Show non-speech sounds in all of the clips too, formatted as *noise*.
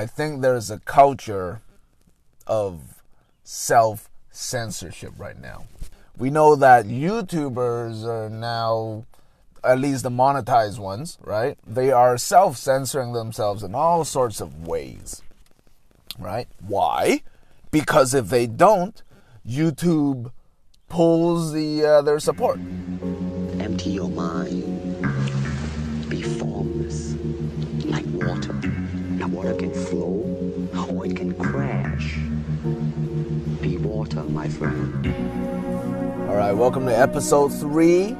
I think there's a culture of self censorship right now. We know that YouTubers are now, at least the monetized ones, right? They are self censoring themselves in all sorts of ways, right? Why? Because if they don't, YouTube pulls the uh, their support. Empty your mind. Be formless, like water. Now water can water, my friend. All right, welcome to episode three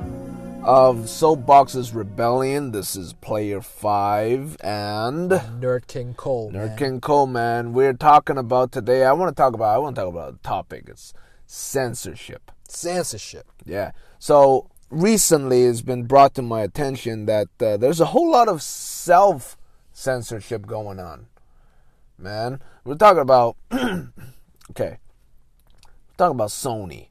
of Soapbox's Rebellion. This is player five and Nerd King Cole. Nerd man. King Cole, man. We're talking about today. I want to talk about. I want to talk about a topic. It's censorship. Censorship. Yeah. So recently, it's been brought to my attention that uh, there's a whole lot of self censorship going on. Man, we're talking about. *clears throat* okay. Talking about Sony.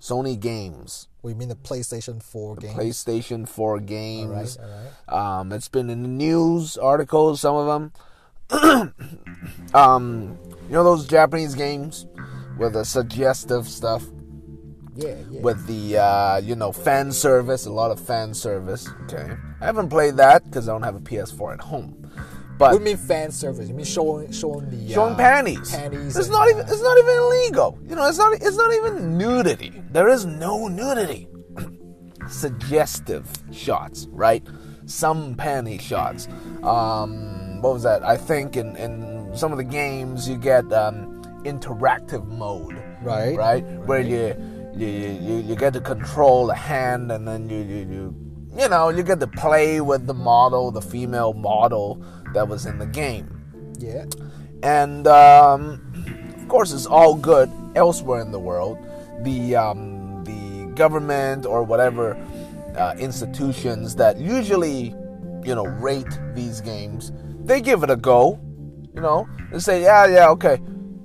Sony games. We mean the PlayStation 4 game. PlayStation 4 games. All right, all Um, it's been in the news articles, some of them. *coughs* um, you know those Japanese games with the suggestive stuff, Yeah, yeah. with the uh, you know fan service, a lot of fan service. Okay, I haven't played that because I don't have a PS4 at home. But you mean fan service? You mean showing showing the showing uh, panties. Panties. It's and, not even. It's not even illegal. You know, it's not. It's not even nudity. There is no nudity. *clears throat* Suggestive shots, right? Some panty shots. Um, what was that? I think in in some of the games you get um, interactive mode, Right. Right, where you. You, you, you get to control the hand and then you, you, you you know you get to play with the model the female model that was in the game. Yeah. and um, of course it's all good elsewhere in the world. The um, the government or whatever uh, institutions that usually you know rate these games they give it a go you know? They say yeah yeah okay.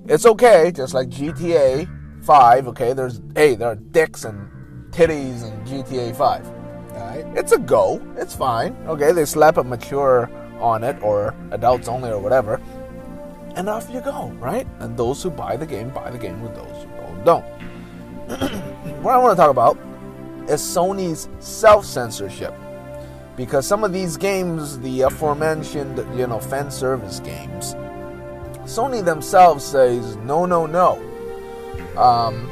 It's okay just like GTA 5 okay? There's hey there are dicks and titties in GTA 5 All right. it's a go. It's fine. Okay, they slap a mature on it or adults only or whatever. And off you go, right? And those who buy the game buy the game with those who don't don't. *clears throat* what I want to talk about is Sony's self-censorship. Because some of these games, the aforementioned, you know, fan service games, Sony themselves says no, no, no. Um,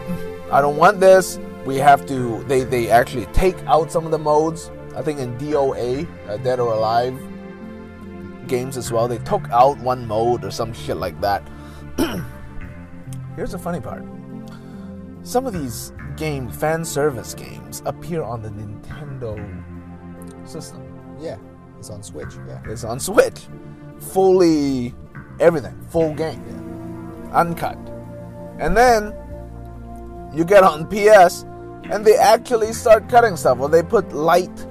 I don't want this. We have to. They they actually take out some of the modes. I think in DOA, uh, Dead or Alive games as well. They took out one mode or some shit like that. *clears throat* Here's the funny part. Some of these game fan service games appear on the Nintendo system. Yeah. It's on Switch. Yeah. It's on Switch. Fully everything, full game. Uncut. And then you get on PS and they actually start cutting stuff. Or they put light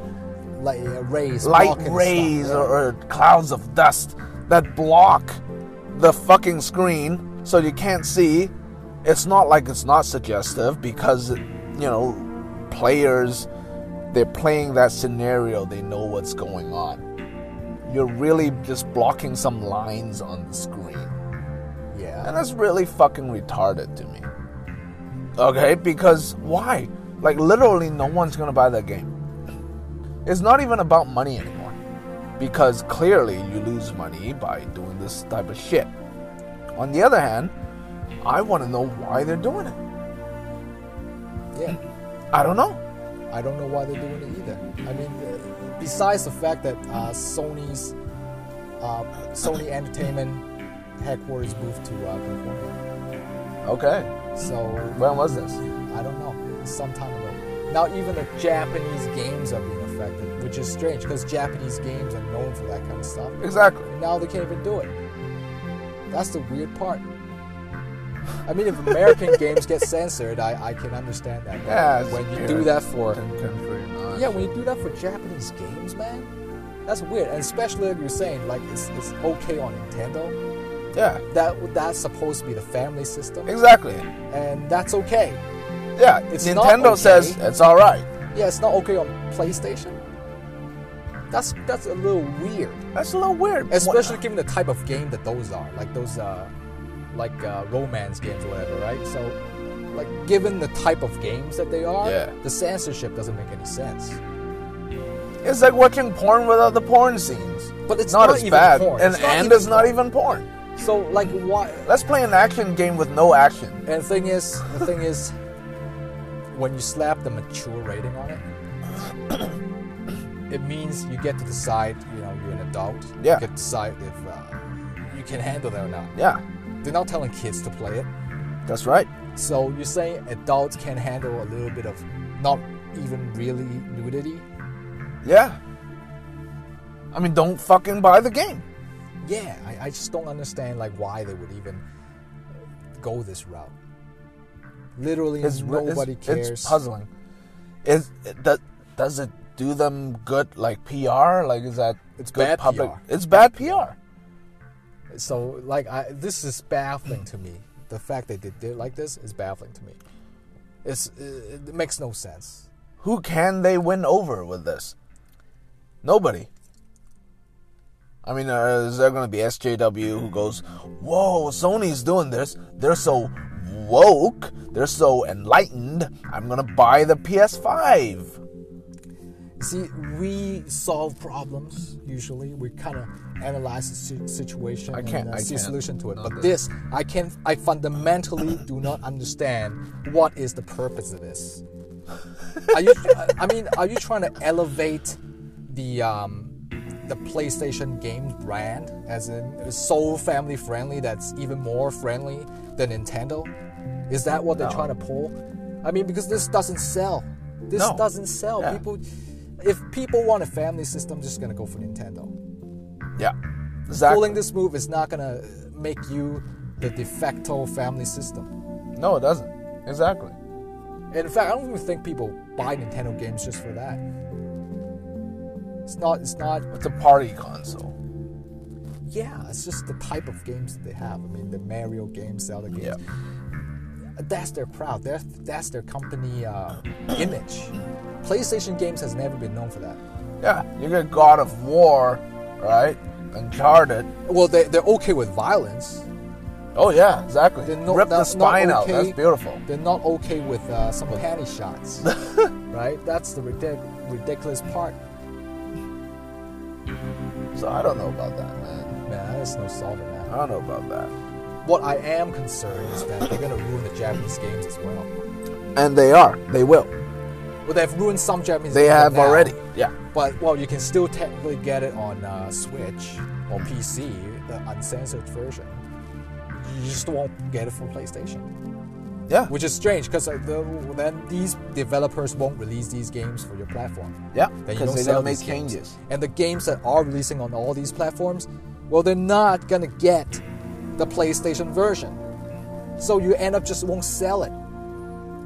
Like uh, rays. light rays stuff, or, or clouds of dust that block the fucking screen so you can't see. It's not like it's not suggestive because you know players they're playing that scenario, they know what's going on. You're really just blocking some lines on the screen. Yeah. yeah. And that's really fucking retarded to me. Okay, because why? Like literally no one's gonna buy that game. It's not even about money anymore. Because clearly you lose money by doing this type of shit. On the other hand, I wanna know why they're doing it. Yeah. I don't know. I don't know why they're doing it either. I mean, uh, besides the fact that uh, Sony's uh, Sony Entertainment headquarters moved to uh, California, Okay. So When was this? I don't know. Some time ago. Now even the Japanese games are being affected, which is strange because Japanese games are known for that kind of stuff. Exactly. And now they can't even do it. That's the weird part. I mean, if American *laughs* games get censored, I, I can understand that. Yeah, when you weird. do that for Yeah, yeah, when you do that for Japanese games, man, that's weird. And especially like you're saying, like it's, it's okay on Nintendo. Yeah, That that's supposed to be the family system, exactly. and that's okay. Yeah, It's Nintendo okay. says it's all right. Yeah, it's not okay on PlayStation. That's that's a little weird, That's a little weird. especially given the type of game that those are, like those uh, like uh, romance games or whatever, right? So, like given the type of games that they are, Yeah. the censorship doesn't make any sense. It's like watching porn without the porn scenes. But it's not, not as even bad, porn. and It's and it's not even porn. So like why? Let's play an action game with no action. And the thing is, the thing is, when you slap the mature rating on it, it means you get to decide. You know, you're an adult. Yeah. You get to decide if uh, you can handle that or not. Yeah, They're not telling kids to play it. that's right. So you're saying adults can handle a little bit of not even really nudity? Yeah. I mean, don't fucking buy the game. Yeah, I, I just don't understand like why they would even go this route. Literally, It's nobody it's, cares. It's puzzling. Is it, does it do them good like PR? Like is that It's good bad public? PR. It's bad PR. So like I, this is baffling to me. The fact that they did it like this is baffling to me. It's it makes no sense. Who can they win over with this? Nobody. I mean, uh, is there going to be SJW who goes, "Whoa, Sony's doing this. They're so woke. They're so enlightened. I'm going to buy the PS5." See, we solve problems usually. We kind of analyze the situation I can't- and uh, I see a can't. solution to it. Not But this. this, I can't. I fundamentally do not understand what is the purpose of this. Are you? *laughs* I mean, are you trying to elevate the um, the PlayStation game brand as in it's so family friendly that's even more friendly than Nintendo? Is that what they're trying to pull? I mean, because this doesn't sell. This No. doesn't sell. Yeah. People, if people want a family system, just gonna go for Nintendo. Yeah. Exactly. Pulling this move is not gonna make you the de facto family system. No, it doesn't. Exactly. In fact, I don't even think people buy Nintendo games just for that. It's not. It's not. It's a party console. Yeah, it's just the type of games that they have. I mean, the Mario games, Zelda games. Yeah. That's their crowd. That's that's their company uh, image. PlayStation games has never been known for that. Yeah. You get God of War, right? Uncharted. Well, they they're okay with violence. Oh yeah, exactly. They're not, Rip the spine out. okay- That's beautiful. They're not okay with uh, some panty shots, *laughs* right? That's the ridic- ridiculous part. So I don't know about that, man. Man, that is no solving that. I don't know about that. What I am concerned is that they're gonna ruin the Japanese games as well. And they are. They will. Well, they've ruined some Japanese. Games. They have now, already. Yeah. But well, you can still technically get it on uh, Switch or PC, the uncensored version. You just won't get it from PlayStation, Yeah. which is strange because uh, the, then these developers won't release these games for your platform. Yeah. Because don't they sell don't make these games. changes. And the games that are releasing on all these platforms, well, they're not gonna get the PlayStation version. So you end up just won't sell it.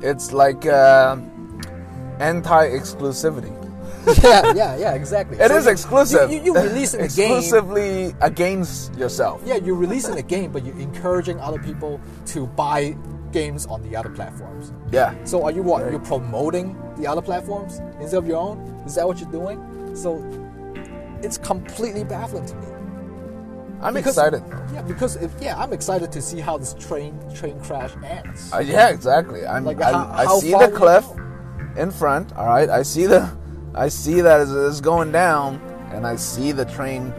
It's like uh, anti-exclusivity. *laughs* yeah, yeah, yeah, exactly. It So is exclusive. You, you, you releasing *laughs* the game. exclusively against yourself. Yeah, you're releasing the game, but you're encouraging other people to buy games on the other platforms. Yeah. So are you what? You're promoting the other platforms instead of your own? Is that what you're doing? So it's completely baffling to me. I'm Because- excited. Yeah, because if, yeah, I'm excited to see how this train train crash ends. Uh, yeah, exactly. I'm, Like, I, how- I how see the cliff in front. All right. I see the, I see that it's going down, and I see the train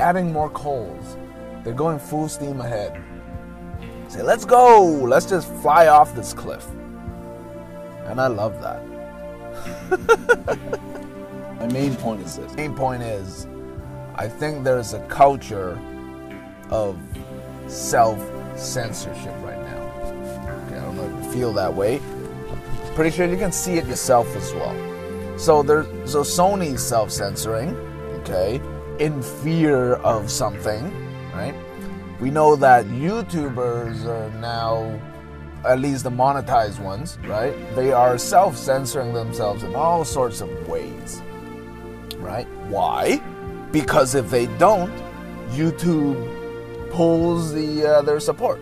adding more coals. They're going full steam ahead. Say, let's go. Let's just fly off this cliff. And I love that. *laughs* My main point is this. Main point is, I think there's a culture of self censorship right now. Okay, I don't know if you feel that way. Pretty sure you can see it yourself as well. So there's so Sony's self censoring, okay, in fear of something, right? We know that YouTubers are now, at least the monetized ones, right? They are self censoring themselves in all sorts of ways, right? Why? Because if they don't, YouTube pulls the uh, their support.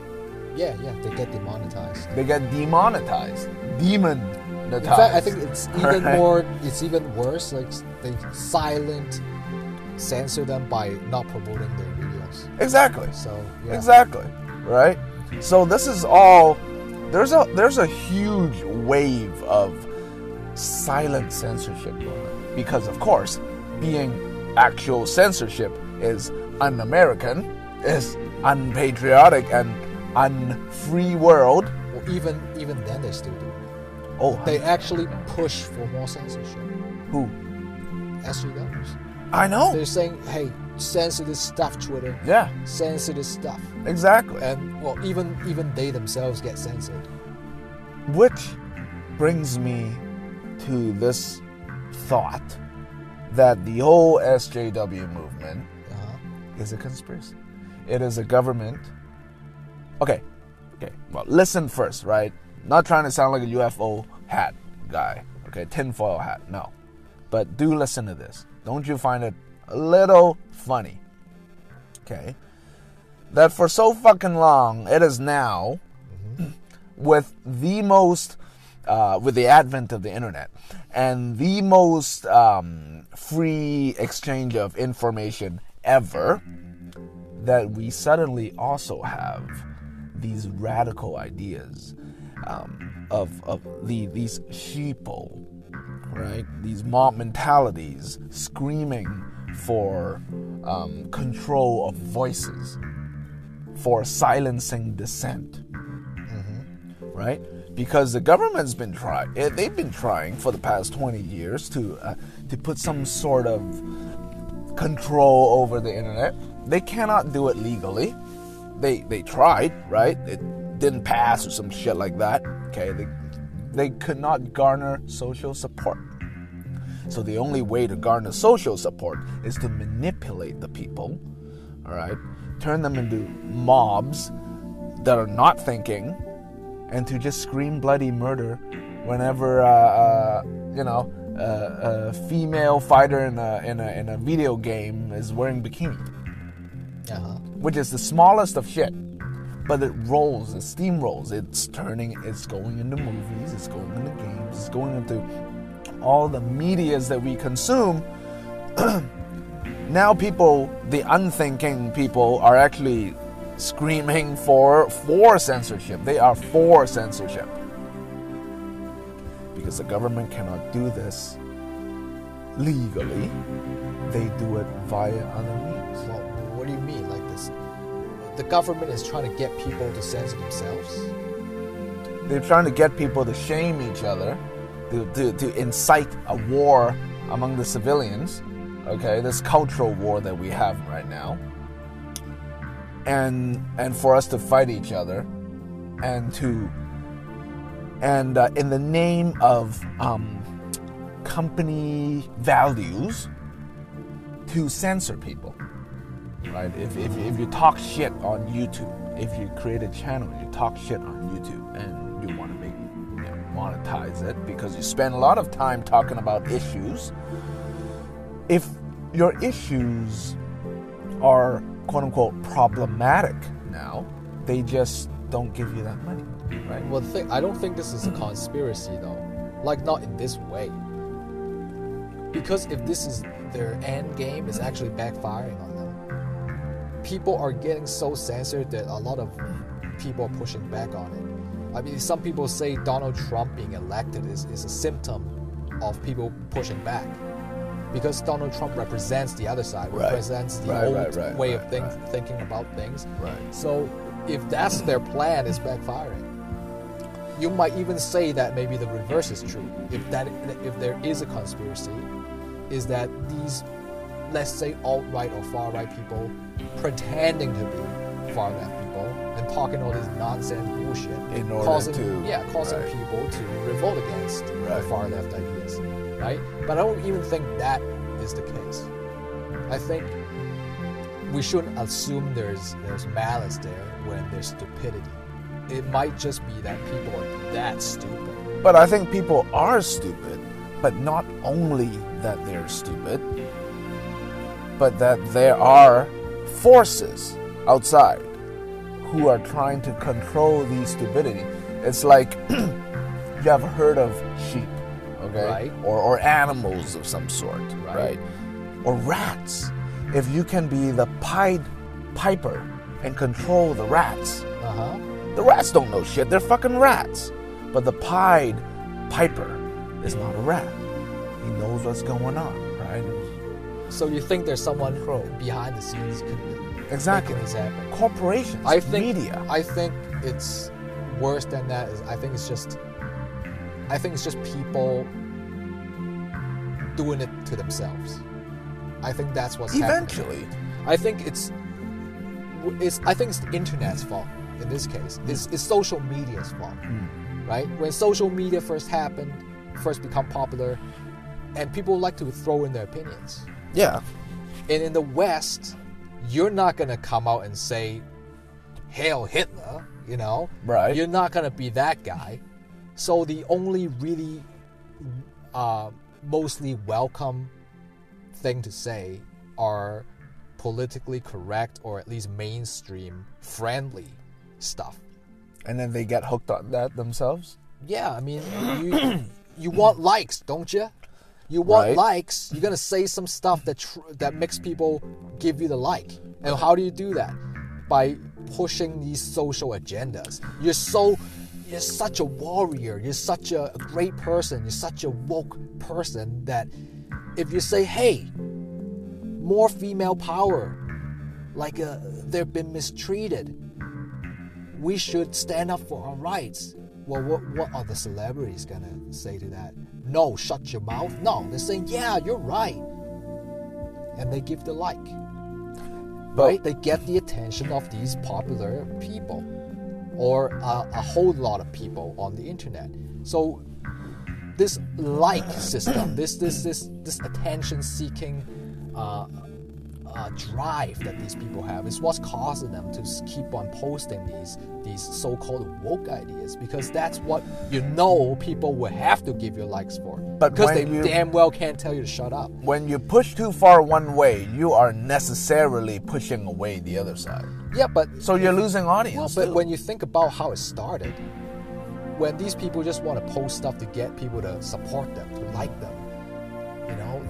Yeah, yeah, they get demonetized. They get demonetized, demon. In fact, I think it's even *laughs* Right. more. It's even worse. Like they silent censor them by not promoting their exactly. So yeah. Exactly. Right? So this is all there's a there's a huge wave of silent censorship going on. Because of course, being actual censorship is un-American, is unpatriotic and un-free world. Well, even even then they still do. Oh, They actually push for more censorship. who? SJWs. I know. They're saying, hey, this stuff, Twitter. Yeah, sensitive stuff. exactly. And well, even even they themselves get censored. Which brings me to this thought that the whole SJW movement Uh-huh. is a conspiracy. It is a government. Okay, okay. Well, listen first, right? Not trying to sound like a UFO hat guy, okay? Tinfoil hat, no. But do listen to this. Don't you find it a little funny? Okay. That for so fucking long, it is now with the most uh, with the advent of the internet and the most um, free exchange of information ever that we suddenly also have these radical ideas um, of, of the, these sheeple right these mob mentalities screaming for um, control of voices for silencing dissent right? Because the government's been trying, they've been trying for the past 20 years to uh, to put some sort of control over the internet. They cannot do it legally. They they tried, right? It didn't pass or some shit like that. Okay, they they could not garner social support. So the only way to garner social support is to manipulate the people, all right? Turn them into mobs that are not thinking and to just scream bloody murder whenever uh, uh, you know uh, a female fighter in a, in a in a video game is wearing bikini, Uh-huh. which is the smallest of shit. But it rolls, it steamrolls. It's turning, it's going into movies, it's going into games, it's going into all the medias that we consume. *clears throat* now people, the unthinking people, are actually screaming for for censorship. They are for censorship because the government cannot do this legally. They do it via other means. Well, what do you mean? Like this? The government is trying to get people to censor themselves. They're trying to get people to shame each other, to, to, to incite a war among the civilians. Okay, this cultural war that we have right now, and and for us to fight each other, and to and uh, in the name of um, company values, to censor people. Right? If, if, if you talk shit on YouTube, if you create a channel, you talk shit on YouTube, and you want to make you know, monetize it because you spend a lot of time talking about issues. If your issues are quote unquote problematic now, they just don't give you that money, right? Well, thing, I don't think this is a conspiracy though. Like not in this way. Because if this is their end game, it's actually backfiring on them. People are getting so censored that a lot of people are pushing back on it. I mean, some people say Donald Trump being elected is, is a symptom of people pushing back. Because Donald Trump represents the other side, Right. represents the Right, old right, right, way right, of think, right. thinking about things. Right. So if that's their plan, it's backfiring. You might even say that maybe the reverse is true. If that if there is a conspiracy, is that these let's say alt-right or far-right people pretending to be far-left people and talking all this nonsense bullshit. In order causing, to- yeah causing right. people to revolt against the Right. far-left ideas right? But i don't even think that is the case. I think we shouldn't assume there's there's malice there when there's stupidity. It might just be that people are that stupid. But I think people are stupid, but not only that they're stupid, but that there are forces outside who are trying to control the stupidity. It's like *clears throat* you have heard of sheep, okay, Right. or or animals of some sort, Right. right? Or rats. If you can be the Pied Piper and control the rats, Uh huh. the rats don't know shit. They're fucking rats. But the Pied Piper is not a rat. He knows what's going on, right? So you think there's someone behind the scenes Exactly. making this happen? Corporations, I think media. I think it's worse than that. Is I think it's just I think it's just people doing it to themselves. I think that's what's happening. Eventually, I think it's it's I think it's the internet's fault in this case. Mm. It's, it's social media's fault, mm. right? When social media first happened, first become popular, and people like to throw in their opinions. yeah. And in the West, you're not gonna come out and say, "Hail Hitler," you know? Right. You're not gonna be that guy. So the only really, uh, mostly welcome thing to say are politically correct or at least mainstream friendly stuff. And then they get hooked on that themselves. Yeah, I mean, you you want likes, don't you? You want Right. likes. You're gonna say some stuff that tr- that makes people give you the like. And how do you do that? By pushing these social agendas. You're so you're such a warrior. You're such a, great person. You're such a woke person that if you say, "Hey, more female power," like uh, they've been mistreated, we should stand up for our rights. Well, what, what are the celebrities gonna say to that? No, shut your mouth. No, they're saying, yeah, you're right. And they give the like. But right? They get the attention of these popular people or a, a whole lot of people on the internet. So this like system, this this this this attention seeking uh, uh, drive that these people have is what's causing them to keep on posting these these so-called woke ideas because that's what you know people will have to give you likes for But because they you- damn well can't tell you to shut up. when you push too far one way, you are necessarily pushing away the other side. Yeah, but So you're losing audience. Well, but too. when you think about how it started, when these people just want to post stuff to get people to support them, to like them, you know,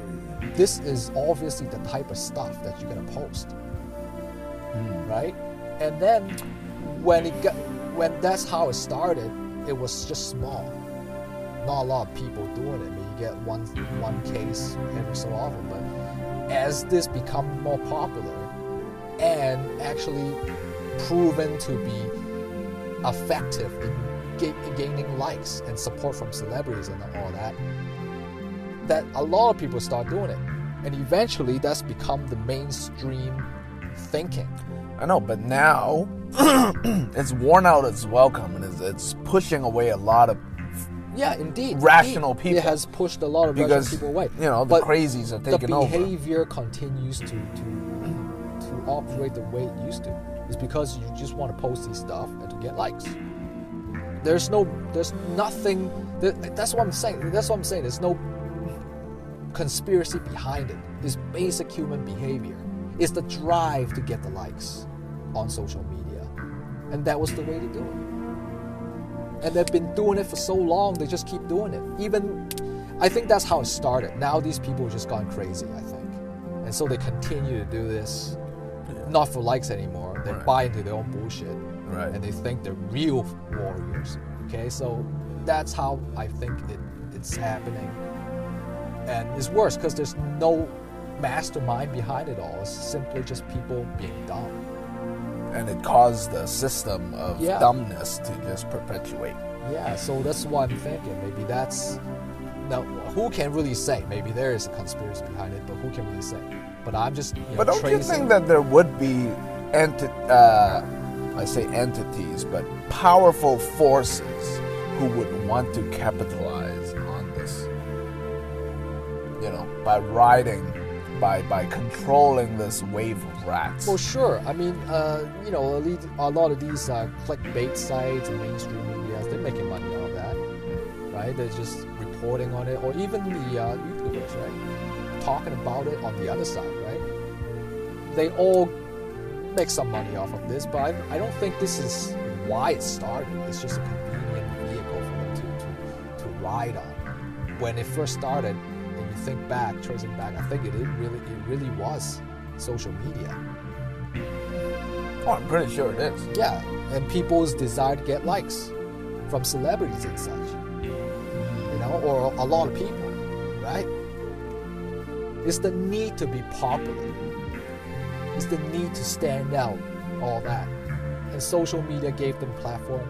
this is obviously the type of stuff that you're gonna post, hmm. right? And then when it got, when that's how it started, it was just small. Not a lot of people doing it. I mean, you get one one case every so often, but as this become more popular and actually proven to be effective in ga- gaining likes and support from celebrities and all that, that a lot of people start doing it. And eventually that's become the mainstream thinking. I know, but now *clears throat* it's worn out its welcome and it's, it's pushing away a lot of Yeah, indeed. Rational indeed. people. It has pushed a lot of because rational people away. you know the But crazies have the taken over. behavior continues to, to *clears throat* to operate the way it used to. It's because you just want to post these stuff and to get likes. There's no, there's nothing. that- That's what I'm saying. That's what I'm saying. There's no conspiracy behind. It's basic human behavior. It's the drive to get the likes on social media, and that was the way to do it. And they've been doing it for so long. They just keep doing it. Even I think that's how it started. Now these people have just gone crazy, I think. And so they continue to do this, not for likes anymore. They Right. buy into their own bullshit. Right. And they think they're real warriors. Okay, so that's how I think it, it's happening. And it's worse because there's no mastermind behind it all. It's simply just people being dumb. and it caused the system of Yeah. dumbness to just perpetuate. Yeah, so that's what I'm thinking. Maybe that's now who can really say? Maybe there is a conspiracy behind it, but who can really say? But I'm just you know, But don't you think that there would be enti- uh, I say entities, but powerful forces who would want to capitalize by riding, by by controlling this wave of rats. Well, sure. I mean, uh, you know, a lot of these uh, clickbait sites and mainstream media, they're making money out of that, right? They're just reporting on it, or even the uh, YouTubers, right? Talking about it on the other side, right? They all make some money off of this, but I, I don't think this is why it started. It's just a convenient vehicle for them to, to relied on. When it first started, you think back, tracing back, I think it, it really it really was social media. Oh, I'm pretty sure it is. Yeah, and people's desire to get likes from celebrities and such. You know, or a lot of people, right? It's the need to be popular. It's the need to stand out, all that. And social media gave them platform.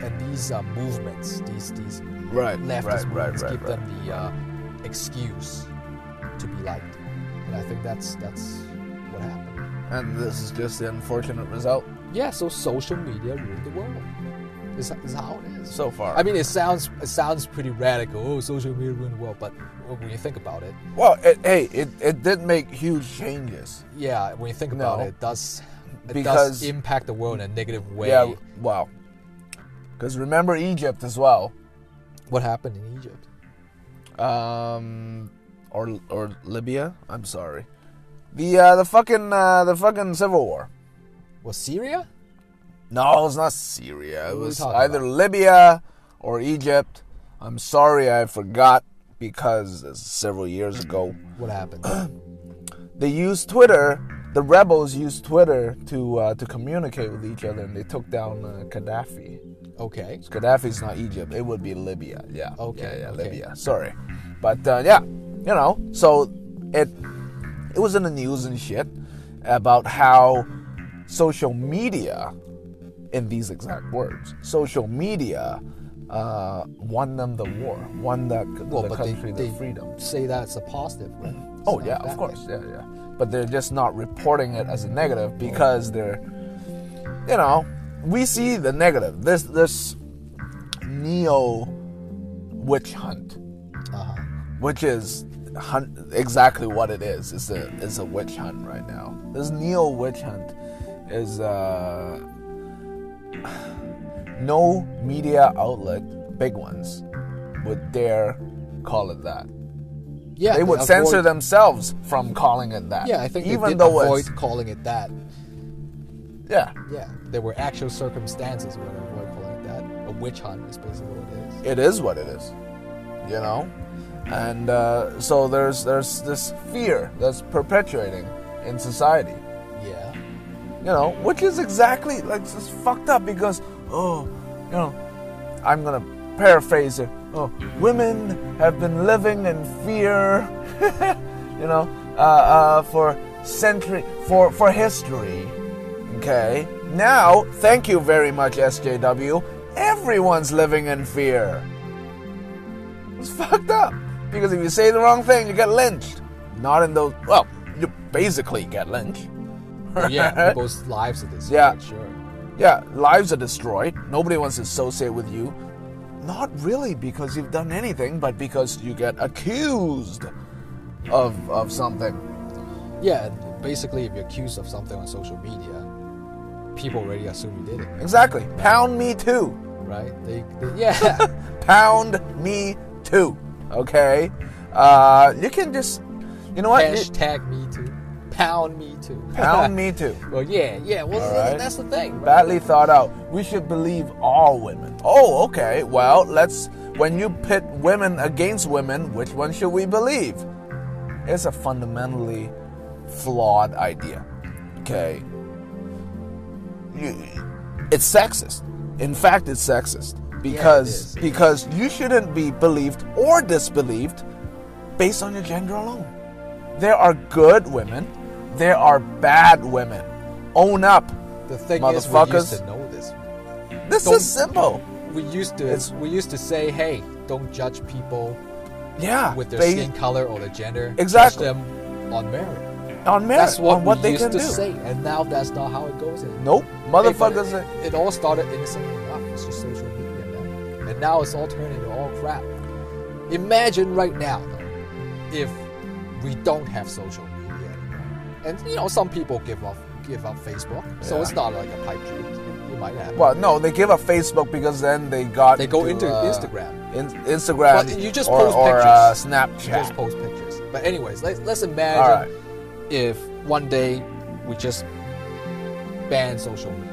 And these uh, movements, these these Right, leftist right, right, movements, right, give them the uh, excuse to be liked. And I think that's that's what happened. And this is just the unfortunate result Yeah, so social media ruled the world. Is, is how it is. so far. I mean, it sounds it sounds pretty radical. Oh, social media ruined the world, but when you think about it, well, it, hey, it, it did make huge changes. yeah, when you think about No. it, it does it Because- does impact the world in a negative way. Yeah, wow. Because remember Egypt as well, What happened in Egypt? Um, or or Libya. I'm sorry, the uh, the fucking uh, the fucking civil war. Was Syria? No, it's not Syria. It What are we was either about? Libya or Egypt. I'm sorry, I forgot because several years ago. What happened? *clears throat* They used Twitter. The rebels used Twitter to uh, to communicate with each other, and they took down uh, Gaddafi. Okay. Gaddafi's not Egypt. It would be Libya. Yeah. Okay, Yeah, yeah, okay. Libya. Sorry, but uh, yeah, you know. So it it was in the news and shit about how social media, in these exact words, social media uh, won them the war, won that Well, the they, country they the freedom. say that's a positive, right? It's Oh yeah, of course, yeah, yeah. But they're just not reporting it as a negative because they're, you know, we see the negative. This this neo witch hunt, Uh-huh. which is hunt, exactly what it is. It's a it's a witch hunt right now. This neo witch hunt is uh, *sighs* no media outlet, big ones, would dare call it that Yeah, they would avoid- censor themselves from calling it that. Yeah, I think even though avoid it's calling it that. Yeah, Yeah, there were actual circumstances where they avoid calling it that. A witch hunt is basically what it is. it is what it is, you know, and uh, so there's there's this fear that's perpetuating in society, Yeah. you know, which is exactly like it's fucked up because oh, you know, I'm gonna paraphrase it. Oh, women have been living in fear, *laughs* you know, uh, uh, for century for for history. Okay. Now, thank you very much, SJW. Everyone's living in fear. It's fucked up. Because if you say the wrong thing, you get lynched. Not in those. Well, you basically get lynched. Yeah, *laughs* people's lives are destroyed, Yeah. sure. Yeah, lives are destroyed. Nobody wants to associate with you. Not really because you've done anything, but because you get accused of of something. Yeah, basically, if you're accused of something on social media, people already assume you did it, Exactly. Pound me too. right? They, they yeah, *laughs* Pound me too. Okay. Uh, you can just, you know what? You- hashtag me too, pound me too, pound *laughs* me too. Well, yeah, yeah. Well, right. that's the thing. Right? Badly thought out. We should believe all women. Oh, okay. Well, let's. When you pit women against women, which one should we believe? It's a fundamentally flawed idea. Okay. It's sexist. In fact, it's sexist because is. because you shouldn't be believed or disbelieved based on your gender alone. There are good women. There are bad women. Own up. The thing is, we used Motherfuckers. to know this. This Don't- is simple. We used to It's- we used to say, hey, don't judge people Yeah. with their they, skin color or their gender. Exactly. Judge them on merit. On merit, That's what, on what they used can to do. say, and now that's not how it goes. anymore. Nope. Motherfuckers. it, it all started innocently enough. It's just social media, man. And now it's all turned into all crap. Imagine right now, though, if we don't have social media anymore. And you know, some people give up give up Facebook, so it's not like a pipe dream. You might have. well, no, they give up Facebook because then they got They go to, into uh, Instagram. in, Instagram. But you just or, post or, pictures. Uh, You Snapchat. just post pictures. But anyways, let's let's imagine. If one day we just ban social media.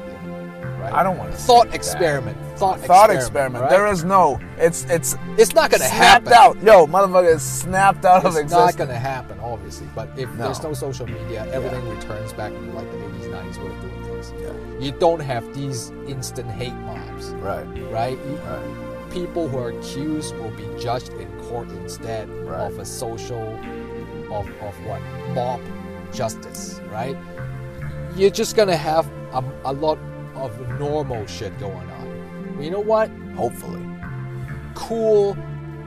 right? I don't want to thought experiment. Thought, Thought experiment. experiment. right? There is no. It's it's It's not gonna snapped happen. out. Yo, motherfucker is snapped out of It's existence. not gonna happen, obviously. But if No. there's no social media, everything returns back to like the 80s, 90s way of doing things. Yeah. You don't have these instant hate mobs, Right. right? Right. People who are accused will be judged in court instead Right. of a social, of, of what mob justice, right? You're just gonna have a, a lot of normal shit going on. You know what? Hopefully. cool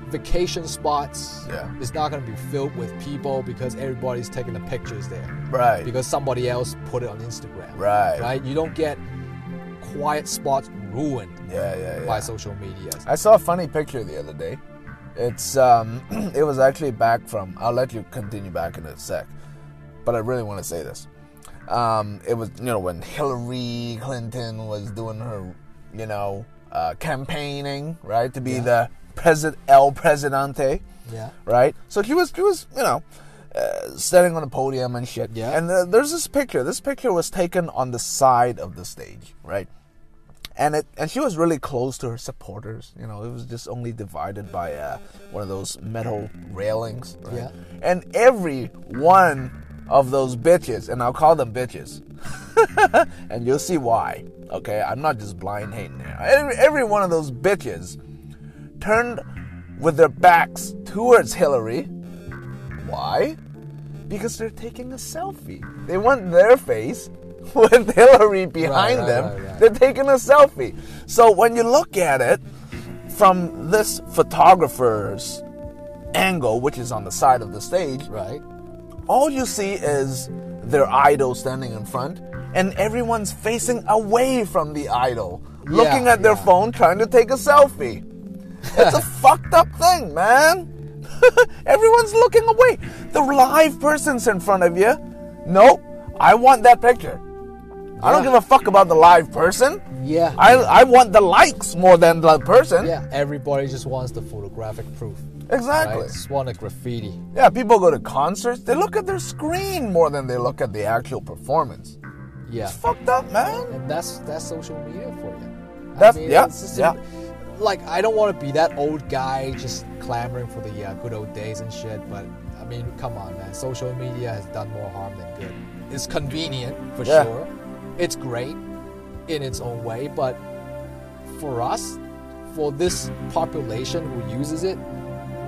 vacation spots Yeah. it's not going to be filled with people because everybody's taking the pictures there Right. because somebody else put it on instagram Right. right you don't get quiet spots ruined Yeah, yeah, yeah. by social media I saw a funny picture the other day. It's um, *clears throat* it was actually back from. I'll let you continue back in a sec, but I really want to say this. Um, it was you know when Hillary Clinton was doing her, you know, uh, campaigning right to be Yeah. the president El Presidente, yeah right? So he was he was you know. Uh, standing on a podium and shit. Yeah. And uh, there's this picture. This picture was taken on the side of the stage, right? and it and she was really close to her supporters. You know, it was just only divided by uh, one of those metal railings. right? Yeah. And every one of those bitches, and I'll call them bitches, *laughs* and you'll see why. Okay, I'm not just blind hating here. Every, every one of those bitches turned with their backs towards Hillary. Why? Because they're taking a selfie. They want their face *laughs* with Hillary behind right, them. right, right. They're taking a selfie. So when you look at it from this photographer's angle, which is on the side of the stage, right all you see is their idol standing in front, and everyone's facing away from the idol, looking at their yeah. phone, trying to take a selfie. It's a *laughs* fucked up thing, man. *laughs* Everyone's looking away. The live person's in front of you. Nope. I want that picture. I don't give a fuck about the live person. yeah I, I want the likes more than the person. yeah everybody just wants the photographic proof Exactly. right? just want a graffiti Yeah, people go to concerts, they look at their screen more than they look at the actual performance. yeah It's fucked up, man. and that's that's social media for you. That's- yeah, it's just yeah. Like I don't want to be that old guy just clamoring for the uh, good old days and shit. But I mean, come on, man. Social media has done more harm than good. It's convenient for Yeah. sure. It's great in its own way, but for us, for this population who uses it,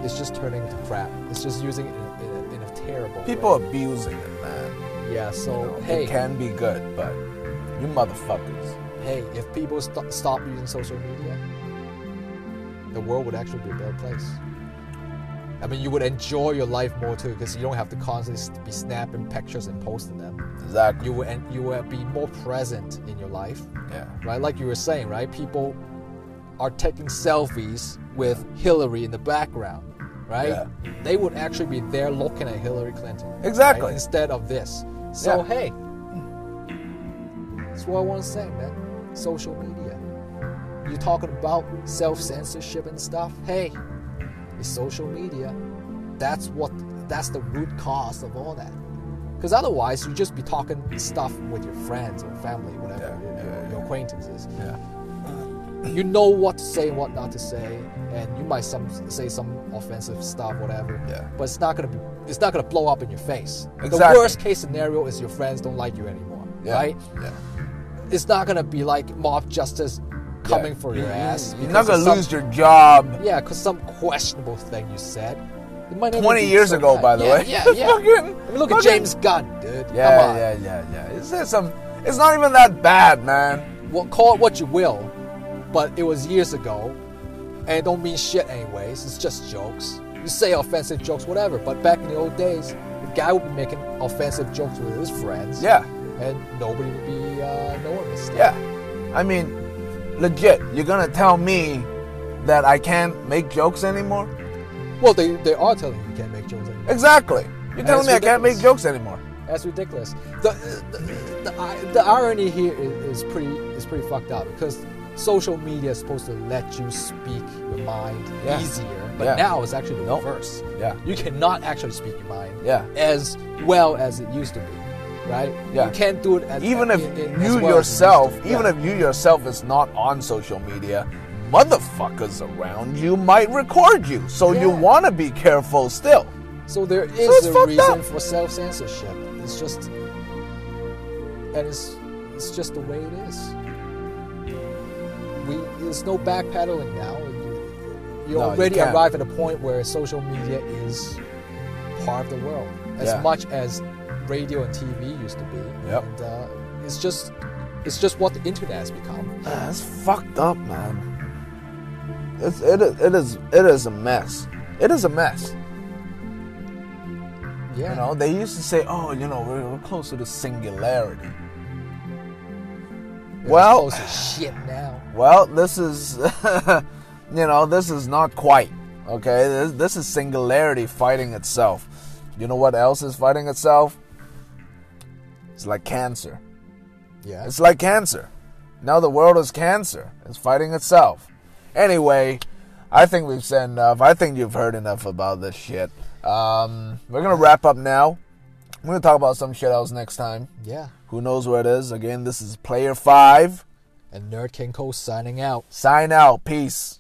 it's just turning to crap. It's just using it in, in, a, in a terrible People way. abusing it, man. Yeah. So You know, hey, It can be good, but you motherfuckers. hey, if people st- stop using social media, the world would actually be a better place. I mean, you would enjoy your life more too, because you don't have to constantly be snapping pictures and posting them. Exactly. You will, and you will be more present in your life, yeah. right? Like you were saying, right? People are taking selfies with Hillary in the background, right? Yeah. They would actually be there looking at Hillary Clinton, right? Exactly. instead of this. So Yeah. hey, that's what I want to say, man. Social media. You're talking about self censorship and stuff. Hey, it's social media. That's what. That's the root cause of all that. Because otherwise, you just be talking stuff with your friends or family, whatever, Yeah, your, yeah, your, yeah. your acquaintances. Yeah. You know what to say and what not to say, and you might some say some offensive stuff, whatever. Yeah. But it's not gonna be. It's not gonna blow up in your face. Exactly. The worst case scenario is your friends don't like you anymore, Yeah. right? Yeah. It's not gonna be like mob justice coming Yeah. for your mm-hmm. ass. You're not gonna some- lose your job. Yeah, because some questionable thing you said. It might 20 years so ago, bad. by the yeah, way. Yeah, *laughs* yeah. Fucking- I mean, look at James Gunn, dude. Yeah, Come on. yeah, yeah, yeah. Is there some? It's not even that bad, man. Well, call it what you will, but it was years ago, and it don't mean shit anyways. It's just jokes. You say offensive jokes, whatever. But back in the old days, the guy would be making offensive jokes with his friends. Yeah, And nobody would be uh, knowing this stuff. yeah. I mean, legit. You're gonna tell me that I can't make jokes anymore? Well, they, they are telling you you can't make jokes anymore. Exactly. You're telling That's me I can't make jokes anymore? That's ridiculous. The the, the, i- the irony here is, is pretty is pretty fucked up because social media is supposed to let you speak your mind Yeah. easier, but Yeah. now it's actually the Nope. reverse. Yeah. You cannot actually speak your mind Yeah. as well as it used to be. right? Yeah. You can't do it as, even if in- in- you well yourself, to. even Yeah. if you yourself is not on social media, motherfuckers around you might record you. So you want to be careful still. So there is it's a reason up. for self censorship. It's just, and it's it's just the way it is. There's no backpedaling now. You, you No, already can't. arrive at a point where social media is part of the world, as Yeah. much as radio and TV used to be. Yep. And uh, it's just it's just what the internet has become. Ah, It's fucked up, man. It's it is, it is it is a mess. It is a mess. Yeah. You know, they used to say, "Oh, you know, we're, we're close to the singularity." We're well- close to shit now. Well, this is, *laughs* you know, this is not quite. Okay, this, this is singularity fighting itself. You know what else is fighting itself? It's like cancer. Yeah. It's like cancer. Now the world is cancer. It's fighting itself. Anyway, I think we've said enough. I think you've heard enough about this shit. Um, we're gonna wrap up now. We're gonna talk about some shit else next time. yeah. Who knows where it is? Again, this is Player Five. And Nerd King Cole signing out. Sign out. Peace.